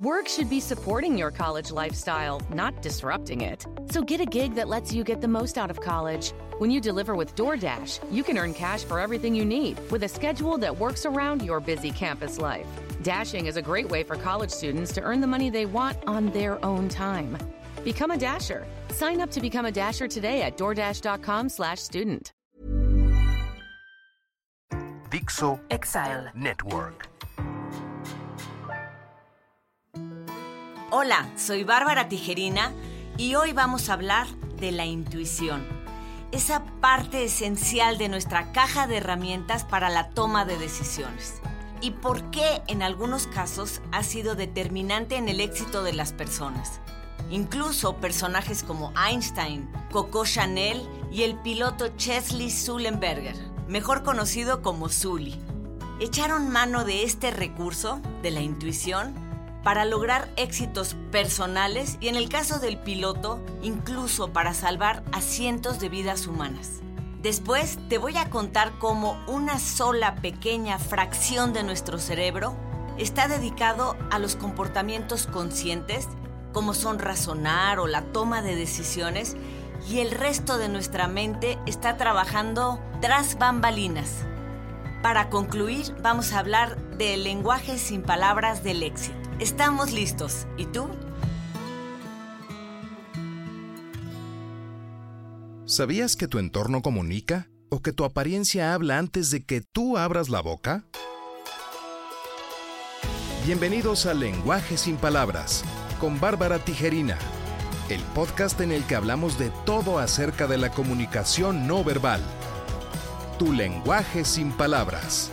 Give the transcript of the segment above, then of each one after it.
Work should be supporting your college lifestyle, not disrupting it. So get a gig that lets you get the most out of college. When you deliver with DoorDash, you can earn cash for everything you need with a schedule that works around your busy campus life. Dashing is a great way for college students to earn the money they want on their own time. Become a Dasher. Sign up to become a Dasher today at DoorDash.com slash student. Dixo Exile. Network. Hola, soy Bárbara Tijerina y hoy vamos a hablar de la intuición. Esa parte esencial de nuestra caja de herramientas para la toma de decisiones. Y por qué en algunos casos ha sido determinante en el éxito de las personas. Incluso personajes como Einstein, Coco Chanel y el piloto Chesley Sullenberger, mejor conocido como Sully, echaron mano de este recurso, de la intuición, para lograr éxitos personales y en el caso del piloto, incluso para salvar a cientos de vidas humanas. Después te voy a contar cómo una sola pequeña fracción de nuestro cerebro está dedicado a los comportamientos conscientes, como son razonar o la toma de decisiones, y el resto de nuestra mente está trabajando tras bambalinas. Para concluir, vamos a hablar del lenguaje sin palabras del éxito. Estamos listos. ¿Y tú? ¿Sabías que tu entorno comunica? ¿O que tu apariencia habla antes de que tú abras la boca? Bienvenidos a Lenguaje sin Palabras, con Bárbara Tijerina, el podcast en el que hablamos de todo acerca de la comunicación no verbal. Tu lenguaje sin palabras.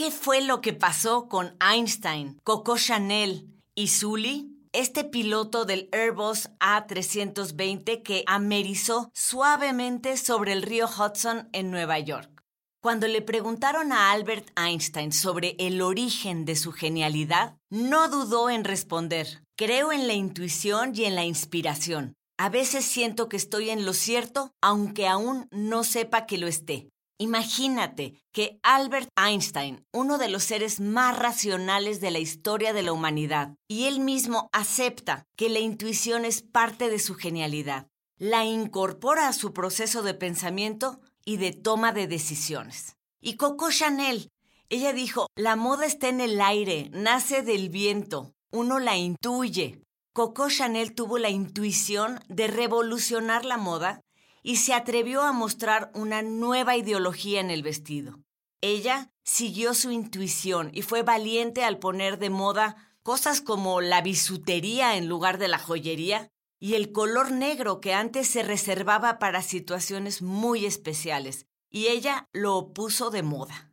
¿Qué fue lo que pasó con Einstein, Coco Chanel y Sully? Este piloto del Airbus A320 que amerizó suavemente sobre el río Hudson en Nueva York. Cuando le preguntaron a Albert Einstein sobre el origen de su genialidad, no dudó en responder, creo en la intuición y en la inspiración. A veces siento que estoy en lo cierto, aunque aún no sepa que lo esté. Imagínate que Albert Einstein, uno de los seres más racionales de la historia de la humanidad, y él mismo acepta que la intuición es parte de su genialidad, la incorpora a su proceso de pensamiento y de toma de decisiones. Y Coco Chanel, ella dijo, la moda está en el aire, nace del viento, uno la intuye. Coco Chanel tuvo la intuición de revolucionar la moda y se atrevió a mostrar una nueva ideología en el vestido. Ella siguió su intuición y fue valiente al poner de moda cosas como la bisutería en lugar de la joyería y el color negro que antes se reservaba para situaciones muy especiales, y ella lo puso de moda.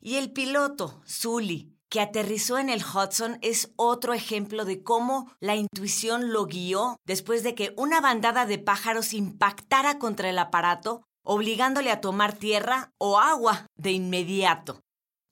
Y el piloto, Sully, que aterrizó en el Hudson es otro ejemplo de cómo la intuición lo guió después de que una bandada de pájaros impactara contra el aparato, obligándole a tomar tierra o agua de inmediato.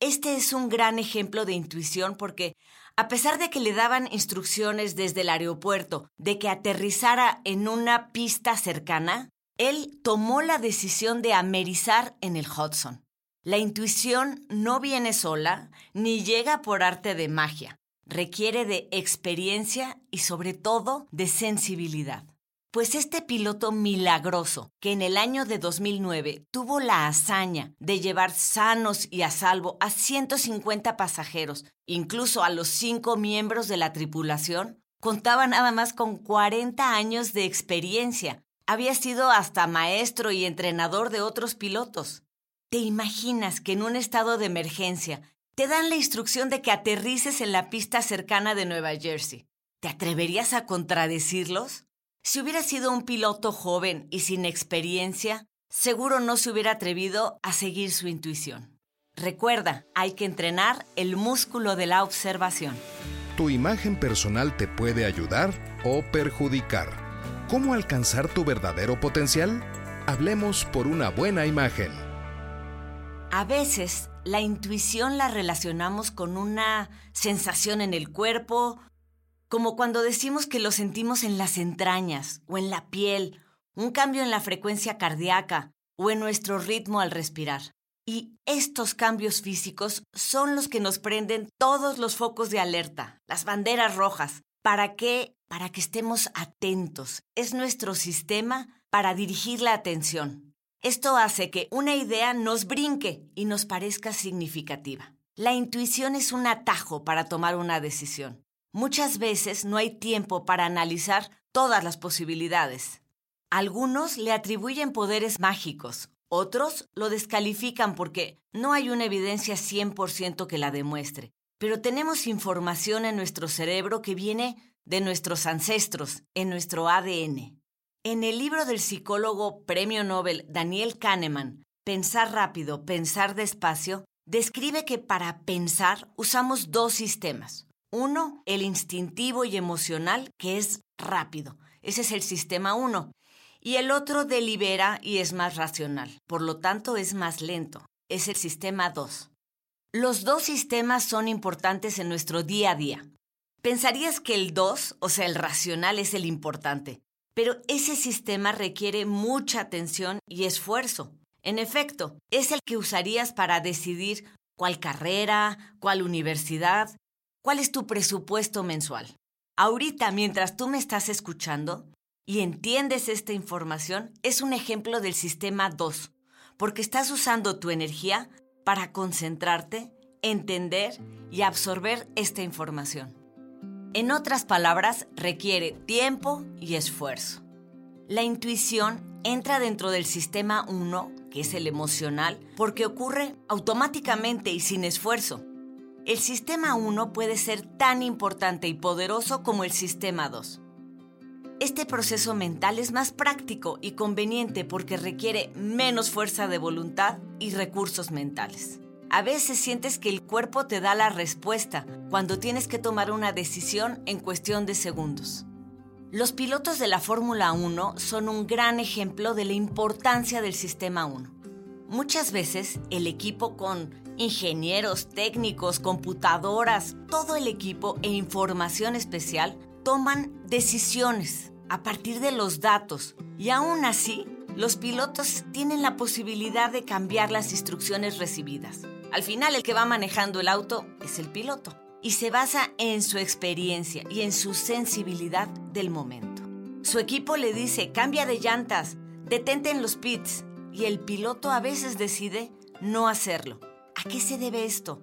Este es un gran ejemplo de intuición porque, a pesar de que le daban instrucciones desde el aeropuerto de que aterrizara en una pista cercana, él tomó la decisión de amerizar en el Hudson. La intuición no viene sola ni llega por arte de magia. Requiere de experiencia y sobre todo de sensibilidad. Pues este piloto milagroso, que en el año de 2009 tuvo la hazaña de llevar sanos y a salvo a 150 pasajeros, incluso a los cinco miembros de la tripulación, contaba nada más con 40 años de experiencia. Había sido hasta maestro y entrenador de otros pilotos. ¿Te imaginas que en un estado de emergencia te dan la instrucción de que aterrices en la pista cercana de Nueva Jersey? ¿Te atreverías a contradecirlos? Si hubiera sido un piloto joven y sin experiencia, seguro no se hubiera atrevido a seguir su intuición. Recuerda, hay que entrenar el músculo de la observación. Tu imagen personal te puede ayudar o perjudicar. ¿Cómo alcanzar tu verdadero potencial? Hablemos por una buena imagen. A veces la intuición la relacionamos con una sensación en el cuerpo, como cuando decimos que lo sentimos en las entrañas o en la piel, un cambio en la frecuencia cardíaca o en nuestro ritmo al respirar. Y estos cambios físicos son los que nos prenden todos los focos de alerta, las banderas rojas. ¿Para qué? Para que estemos atentos. Es nuestro sistema para dirigir la atención. Esto hace que una idea nos brinque y nos parezca significativa. La intuición es un atajo para tomar una decisión. Muchas veces no hay tiempo para analizar todas las posibilidades. Algunos le atribuyen poderes mágicos, otros lo descalifican porque no hay una evidencia 100% que la demuestre. Pero tenemos información en nuestro cerebro que viene de nuestros ancestros, en nuestro ADN. En el libro del psicólogo premio Nobel Daniel Kahneman, Pensar rápido, pensar despacio, describe que para pensar usamos dos sistemas. Uno, el instintivo y emocional, que es rápido. Ese es el sistema 1 y el otro delibera y es más racional, por lo tanto es más lento. Es el sistema 2. Los dos sistemas son importantes en nuestro día a día. Pensarías que el 2, o sea, el racional, es el importante, pero ese sistema requiere mucha atención y esfuerzo. En efecto, es el que usarías para decidir cuál carrera, cuál universidad, cuál es tu presupuesto mensual. Ahorita, mientras tú me estás escuchando, y entiendes esta información, es un ejemplo del sistema 2, porque estás usando tu energía para concentrarte, entender y absorber esta información. En otras palabras, requiere tiempo y esfuerzo. La intuición entra dentro del sistema 1, que es el emocional, porque ocurre automáticamente y sin esfuerzo. El sistema 1 puede ser tan importante y poderoso como el sistema 2. Este proceso mental es más práctico y conveniente porque requiere menos fuerza de voluntad y recursos mentales. A veces sientes que el cuerpo te da la respuesta cuando tienes que tomar una decisión en cuestión de segundos. Los pilotos de la Fórmula 1 son un gran ejemplo de la importancia del Sistema 1. Muchas veces el equipo con ingenieros, técnicos, computadoras, todo el equipo e información especial toman decisiones a partir de los datos y aún así los pilotos tienen la posibilidad de cambiar las instrucciones recibidas. Al final el que va manejando el auto es el piloto y se basa en su experiencia y en su sensibilidad del momento. Su equipo le dice cambia de llantas, detente en los pits y el piloto a veces decide no hacerlo. ¿A qué se debe esto?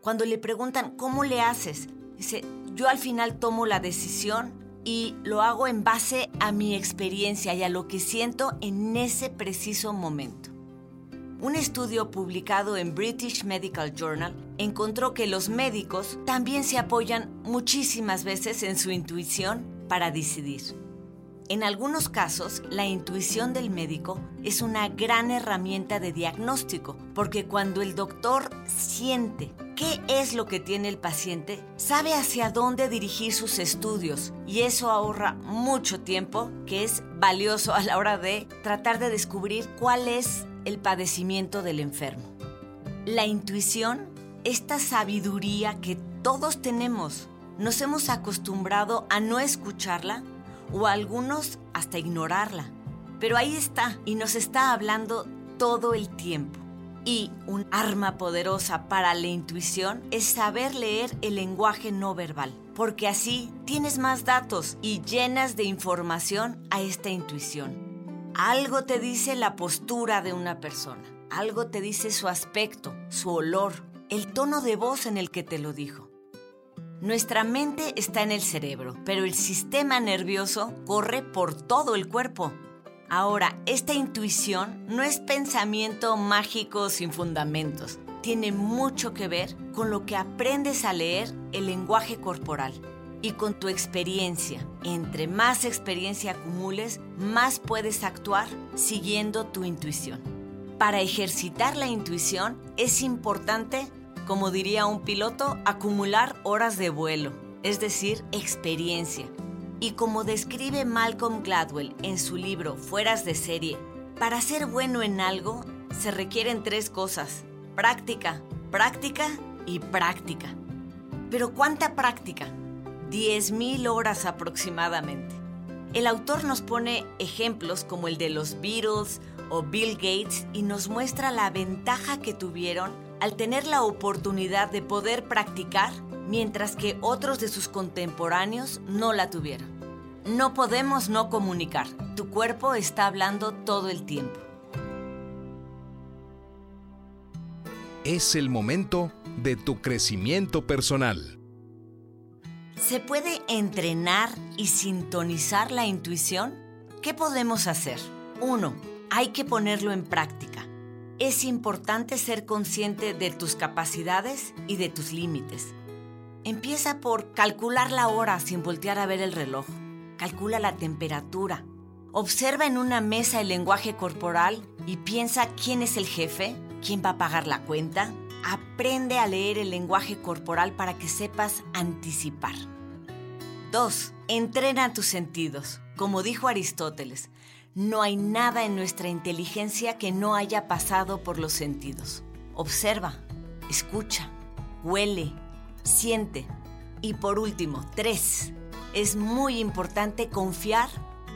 Cuando le preguntan cómo le haces, dice yo al final tomo la decisión y lo hago en base a mi experiencia y a lo que siento en ese preciso momento. Un estudio publicado en British Medical Journal encontró que los médicos también se apoyan muchísimas veces en su intuición para decidir. En algunos casos, la intuición del médico es una gran herramienta de diagnóstico, porque cuando el doctor siente qué es lo que tiene el paciente, sabe hacia dónde dirigir sus estudios y eso ahorra mucho tiempo que es valioso a la hora de tratar de descubrir cuál es el padecimiento del enfermo. La intuición, esta sabiduría que todos tenemos, nos hemos acostumbrado a no escucharla o algunos hasta ignorarla. Pero ahí está y nos está hablando todo el tiempo. Y un arma poderosa para la intuición es saber leer el lenguaje no verbal, porque así tienes más datos y llenas de información a esta intuición. Algo te dice la postura de una persona, algo te dice su aspecto, su olor, el tono de voz en el que te lo dijo. Nuestra mente está en el cerebro, pero el sistema nervioso corre por todo el cuerpo. Ahora, esta intuición no es pensamiento mágico sin fundamentos. Tiene mucho que ver con lo que aprendes a leer el lenguaje corporal y con tu experiencia. Entre más experiencia acumules, más puedes actuar siguiendo tu intuición. Para ejercitar la intuición es importante como diría un piloto, acumular horas de vuelo, es decir, experiencia. Y como describe Malcolm Gladwell en su libro Fueras de serie, para ser bueno en algo se requieren tres cosas, práctica, práctica y práctica. Pero ¿cuánta práctica? 10.000 horas aproximadamente. El autor nos pone ejemplos como el de los Beatles o Bill Gates y nos muestra la ventaja que tuvieron al tener la oportunidad de poder practicar mientras que otros de sus contemporáneos no la tuvieron. No podemos no comunicar. Tu cuerpo está hablando todo el tiempo. Es el momento de tu crecimiento personal. ¿Se puede entrenar y sintonizar la intuición? ¿Qué podemos hacer? 1. Hay que ponerlo en práctica. Es importante ser consciente de tus capacidades y de tus límites. Empieza por calcular la hora sin voltear a ver el reloj. Calcula la temperatura. Observa en una mesa el lenguaje corporal y piensa quién es el jefe, quién va a pagar la cuenta. Aprende a leer el lenguaje corporal para que sepas anticipar. 2. Entrena tus sentidos. Como dijo Aristóteles, no hay nada en nuestra inteligencia que no haya pasado por los sentidos. Observa, escucha, huele, siente. Y por último, 3. Es muy importante confiar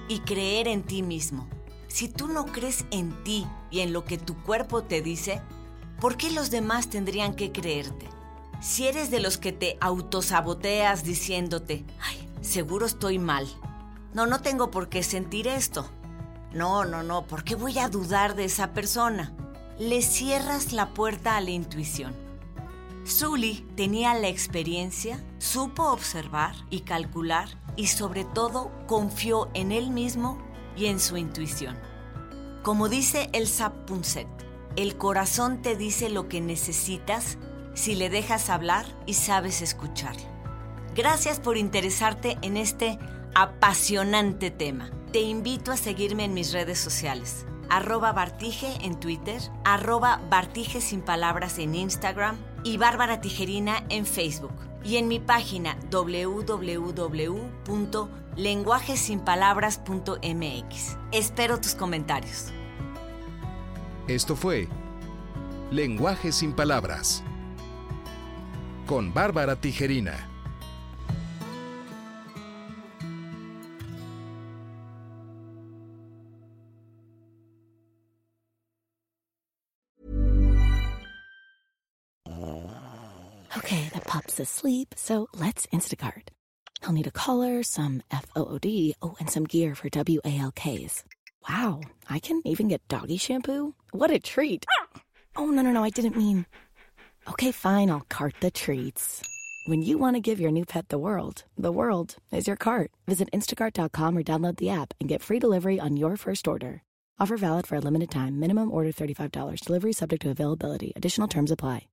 y creer en ti mismo. Si tú no crees en ti y en lo que tu cuerpo te dice, ¿por qué los demás tendrían que creerte? Si eres de los que te autosaboteas diciéndote, ay, seguro estoy mal. No, no tengo por qué sentir esto. No, no, no, ¿por qué voy a dudar de esa persona? Le cierras la puerta a la intuición. Sully tenía la experiencia, supo observar y calcular y sobre todo confió en él mismo y en su intuición. Como dice el Punset, el corazón te dice lo que necesitas si le dejas hablar y sabes escucharlo. Gracias por interesarte en este apasionante tema. Te invito a seguirme en mis redes sociales. Arroba Bartige en Twitter, arroba Bartige sin palabras en Instagram y Bárbara Tijerina en Facebook. Y en mi página www.lenguajesinpalabras.mx. Espero tus comentarios. Esto fue Lenguaje sin Palabras con Bárbara Tijerina. Pup's asleep, so let's Instacart. He'll need a collar, some FOOD, oh, and some gear for WALKs. Wow, I can even get doggy shampoo? What a treat! Ah! Oh, no, no, no, I didn't mean. Okay, fine, I'll cart the treats. When you want to give your new pet the world, the world is your cart. Visit instacart.com or download the app and get free delivery on your first order. Offer valid for a limited time. Minimum order $35. Delivery subject to availability. Additional terms apply.